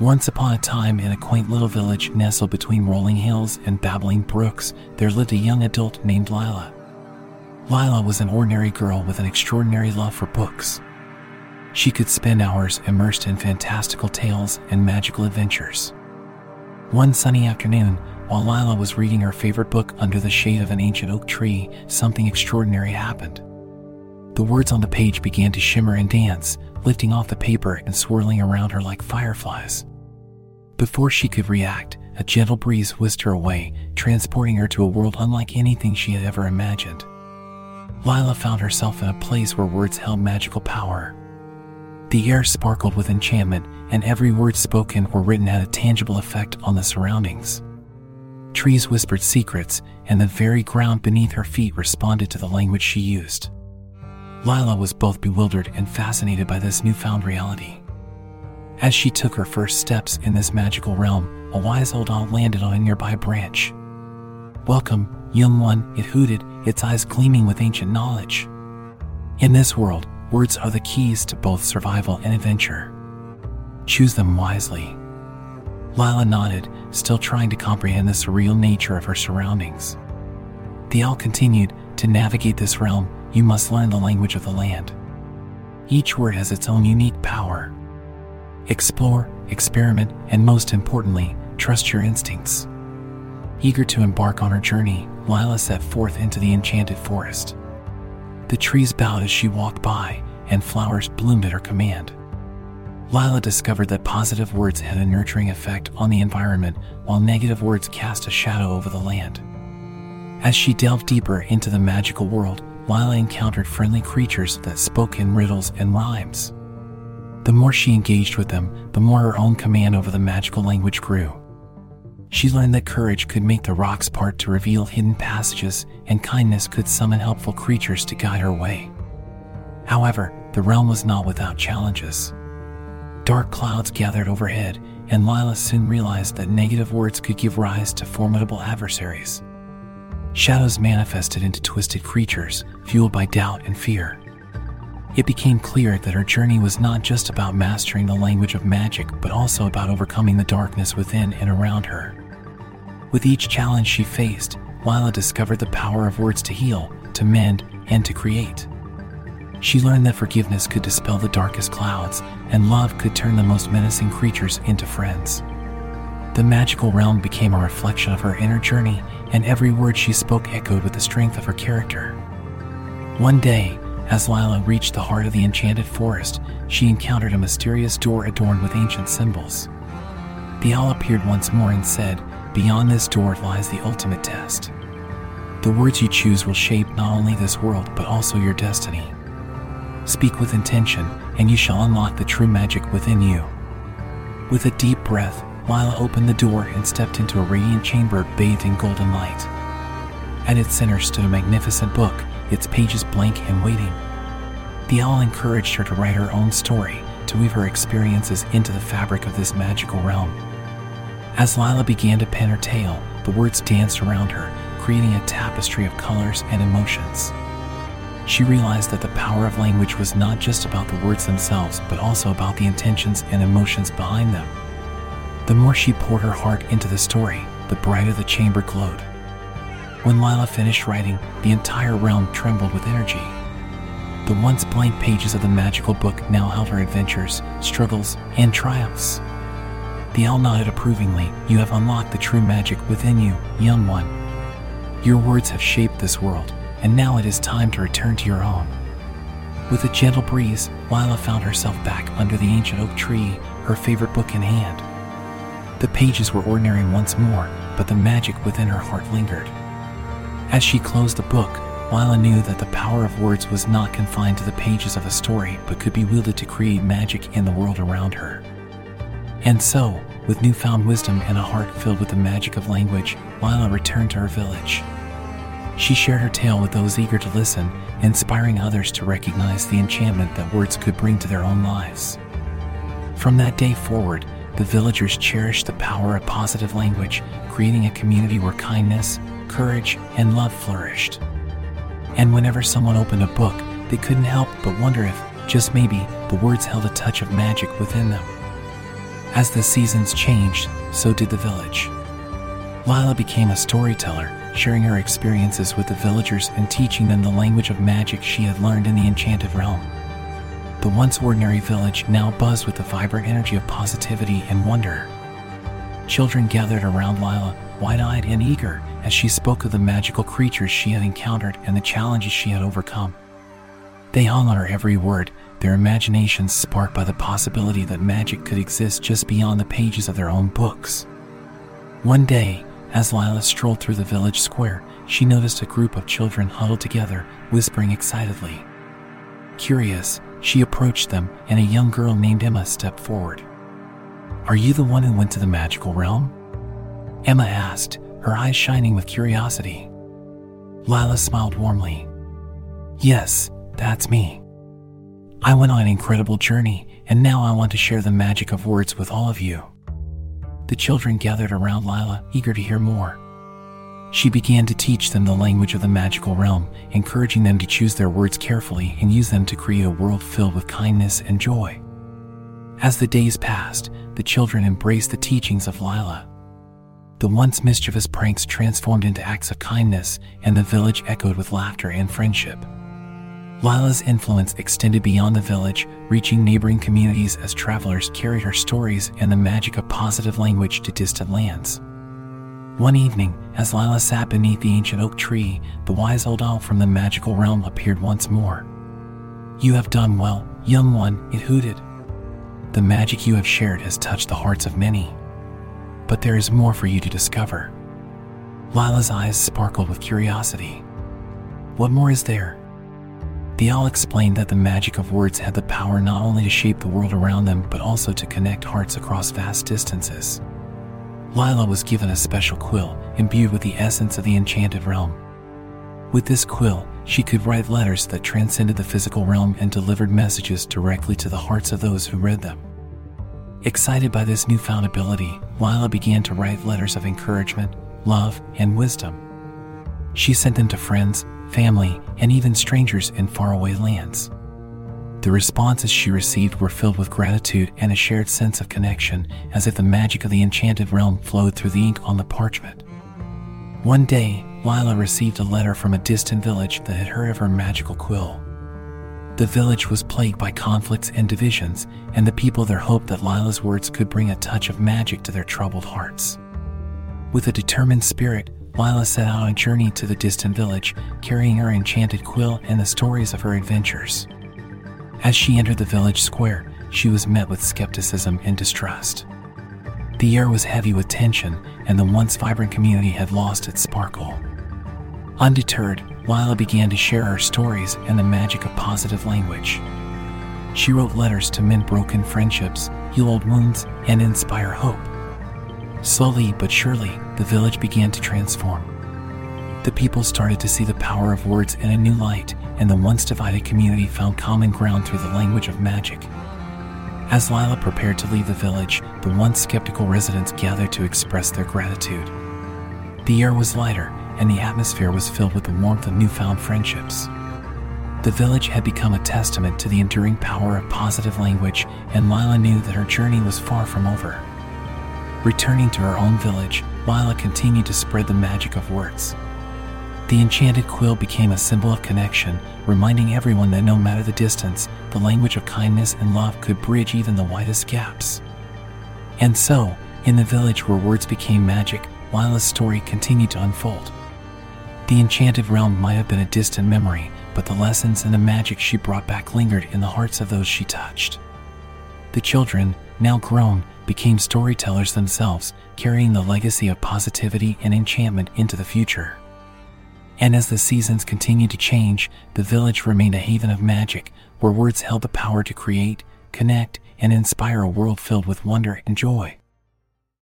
Once upon a time, in a quaint little village nestled between rolling hills and babbling brooks, there lived a young adult named Lila. Lila was an ordinary girl with an extraordinary love for books. She could spend hours immersed in fantastical tales and magical adventures. One sunny afternoon, while Lila was reading her favorite book under the shade of an ancient oak tree, something extraordinary happened. The words on the page began to shimmer and dance, lifting off the paper and swirling around her like fireflies. Before she could react, a gentle breeze whisked her away, transporting her to a world unlike anything she had ever imagined. Lila found herself in a place where words held magical power. The air sparkled with enchantment, and every word spoken or written had a tangible effect on the surroundings. Trees whispered secrets, and the very ground beneath her feet responded to the language she used. Lila was both bewildered and fascinated by this newfound reality. As she took her first steps in this magical realm, a wise old owl landed on a nearby branch. Welcome, young one, it hooted, its eyes gleaming with ancient knowledge. In this world, words are the keys to both survival and adventure. Choose them wisely. Lila nodded, still trying to comprehend the surreal nature of her surroundings. The owl continued, To navigate this realm, you must learn the language of the land. Each word has its own unique power. Explore, experiment, and most importantly, trust your instincts. Eager to embark on her journey, Lila set forth into the enchanted forest. The trees bowed as she walked by, and flowers bloomed at her command. Lila discovered that positive words had a nurturing effect on the environment, while negative words cast a shadow over the land. As she delved deeper into the magical world, Lila encountered friendly creatures that spoke in riddles and rhymes. The more she engaged with them, the more her own command over the magical language grew. She learned that courage could make the rocks part to reveal hidden passages, and kindness could summon helpful creatures to guide her way. However, the realm was not without challenges. Dark clouds gathered overhead, and Lila soon realized that negative words could give rise to formidable adversaries. Shadows manifested into twisted creatures, fueled by doubt and fear. It became clear that her journey was not just about mastering the language of magic, but also about overcoming the darkness within and around her. With each challenge she faced, Lila discovered the power of words to heal, to mend, and to create. She learned that forgiveness could dispel the darkest clouds, and love could turn the most menacing creatures into friends. The magical realm became a reflection of her inner journey, and every word she spoke echoed with the strength of her character. One day, as Lila reached the heart of the enchanted forest, she encountered a mysterious door adorned with ancient symbols. The owl appeared once more and said, Beyond this door lies the ultimate test. The words you choose will shape not only this world, but also your destiny. Speak with intention, and you shall unlock the true magic within you. With a deep breath, Lila opened the door and stepped into a radiant chamber bathed in golden light. At its center stood a magnificent book its pages blank and waiting. The owl encouraged her to write her own story, to weave her experiences into the fabric of this magical realm. As Lila began to pen her tale, the words danced around her, creating a tapestry of colors and emotions. She realized that the power of language was not just about the words themselves, but also about the intentions and emotions behind them. The more she poured her heart into the story, the brighter the chamber glowed. When Lila finished writing, the entire realm trembled with energy. The once blank pages of the magical book now held her adventures, struggles, and triumphs. The owl nodded approvingly. You have unlocked the true magic within you, young one. Your words have shaped this world, and now it is time to return to your own. With a gentle breeze, Lila found herself back under the ancient oak tree, her favorite book in hand. The pages were ordinary once more, but the magic within her heart lingered. As she closed the book, Lila knew that the power of words was not confined to the pages of a story, but could be wielded to create magic in the world around her. And so, with newfound wisdom and a heart filled with the magic of language, Lila returned to her village. She shared her tale with those eager to listen, inspiring others to recognize the enchantment that words could bring to their own lives. From that day forward, the villagers cherished the power of positive language, creating a community where kindness, courage, and love flourished. And whenever someone opened a book, they couldn't help but wonder if, just maybe, the words held a touch of magic within them. As the seasons changed, so did the village. Lila became a storyteller, sharing her experiences with the villagers and teaching them the language of magic she had learned in the enchanted realm. The once ordinary village now buzzed with the vibrant energy of positivity and wonder. Children gathered around Lila, wide eyed and eager, as she spoke of the magical creatures she had encountered and the challenges she had overcome. They hung on her every word, their imaginations sparked by the possibility that magic could exist just beyond the pages of their own books. One day, as Lila strolled through the village square, she noticed a group of children huddled together, whispering excitedly. Curious, she approached them, and a young girl named Emma stepped forward. Are you the one who went to the magical realm? Emma asked, her eyes shining with curiosity. Lila smiled warmly. Yes, that's me. I went on an incredible journey, and now I want to share the magic of words with all of you. The children gathered around Lila, eager to hear more. She began to teach them the language of the magical realm, encouraging them to choose their words carefully and use them to create a world filled with kindness and joy. As the days passed, the children embraced the teachings of Lila. The once mischievous pranks transformed into acts of kindness, and the village echoed with laughter and friendship. Lila's influence extended beyond the village, reaching neighboring communities as travelers carried her stories and the magic of positive language to distant lands. One evening, as Lila sat beneath the ancient oak tree, the wise old owl from the magical realm appeared once more. You have done well, young one, it hooted. The magic you have shared has touched the hearts of many. But there is more for you to discover. Lila's eyes sparkled with curiosity. What more is there? The owl explained that the magic of words had the power not only to shape the world around them, but also to connect hearts across vast distances. Lila was given a special quill imbued with the essence of the enchanted realm. With this quill, she could write letters that transcended the physical realm and delivered messages directly to the hearts of those who read them. Excited by this newfound ability, Lila began to write letters of encouragement, love, and wisdom. She sent them to friends, family, and even strangers in faraway lands. The responses she received were filled with gratitude and a shared sense of connection, as if the magic of the enchanted realm flowed through the ink on the parchment. One day, Lila received a letter from a distant village that had heard of her magical quill. The village was plagued by conflicts and divisions, and the people there hoped that Lila's words could bring a touch of magic to their troubled hearts. With a determined spirit, Lila set out on a journey to the distant village, carrying her enchanted quill and the stories of her adventures. As she entered the village square, she was met with skepticism and distrust. The air was heavy with tension, and the once vibrant community had lost its sparkle. Undeterred, Lila began to share her stories and the magic of positive language. She wrote letters to mend broken friendships, heal old wounds, and inspire hope. Slowly but surely, the village began to transform. The people started to see the power of words in a new light, and the once divided community found common ground through the language of magic. As Lila prepared to leave the village, the once skeptical residents gathered to express their gratitude. The air was lighter, and the atmosphere was filled with the warmth of newfound friendships. The village had become a testament to the enduring power of positive language, and Lila knew that her journey was far from over. Returning to her own village, Lila continued to spread the magic of words. The enchanted quill became a symbol of connection, reminding everyone that no matter the distance, the language of kindness and love could bridge even the widest gaps. And so, in the village where words became magic, Lila's story continued to unfold. The enchanted realm might have been a distant memory, but the lessons and the magic she brought back lingered in the hearts of those she touched. The children, now grown, became storytellers themselves, carrying the legacy of positivity and enchantment into the future. And as the seasons continued to change, the village remained a haven of magic, where words held the power to create, connect, and inspire a world filled with wonder and joy.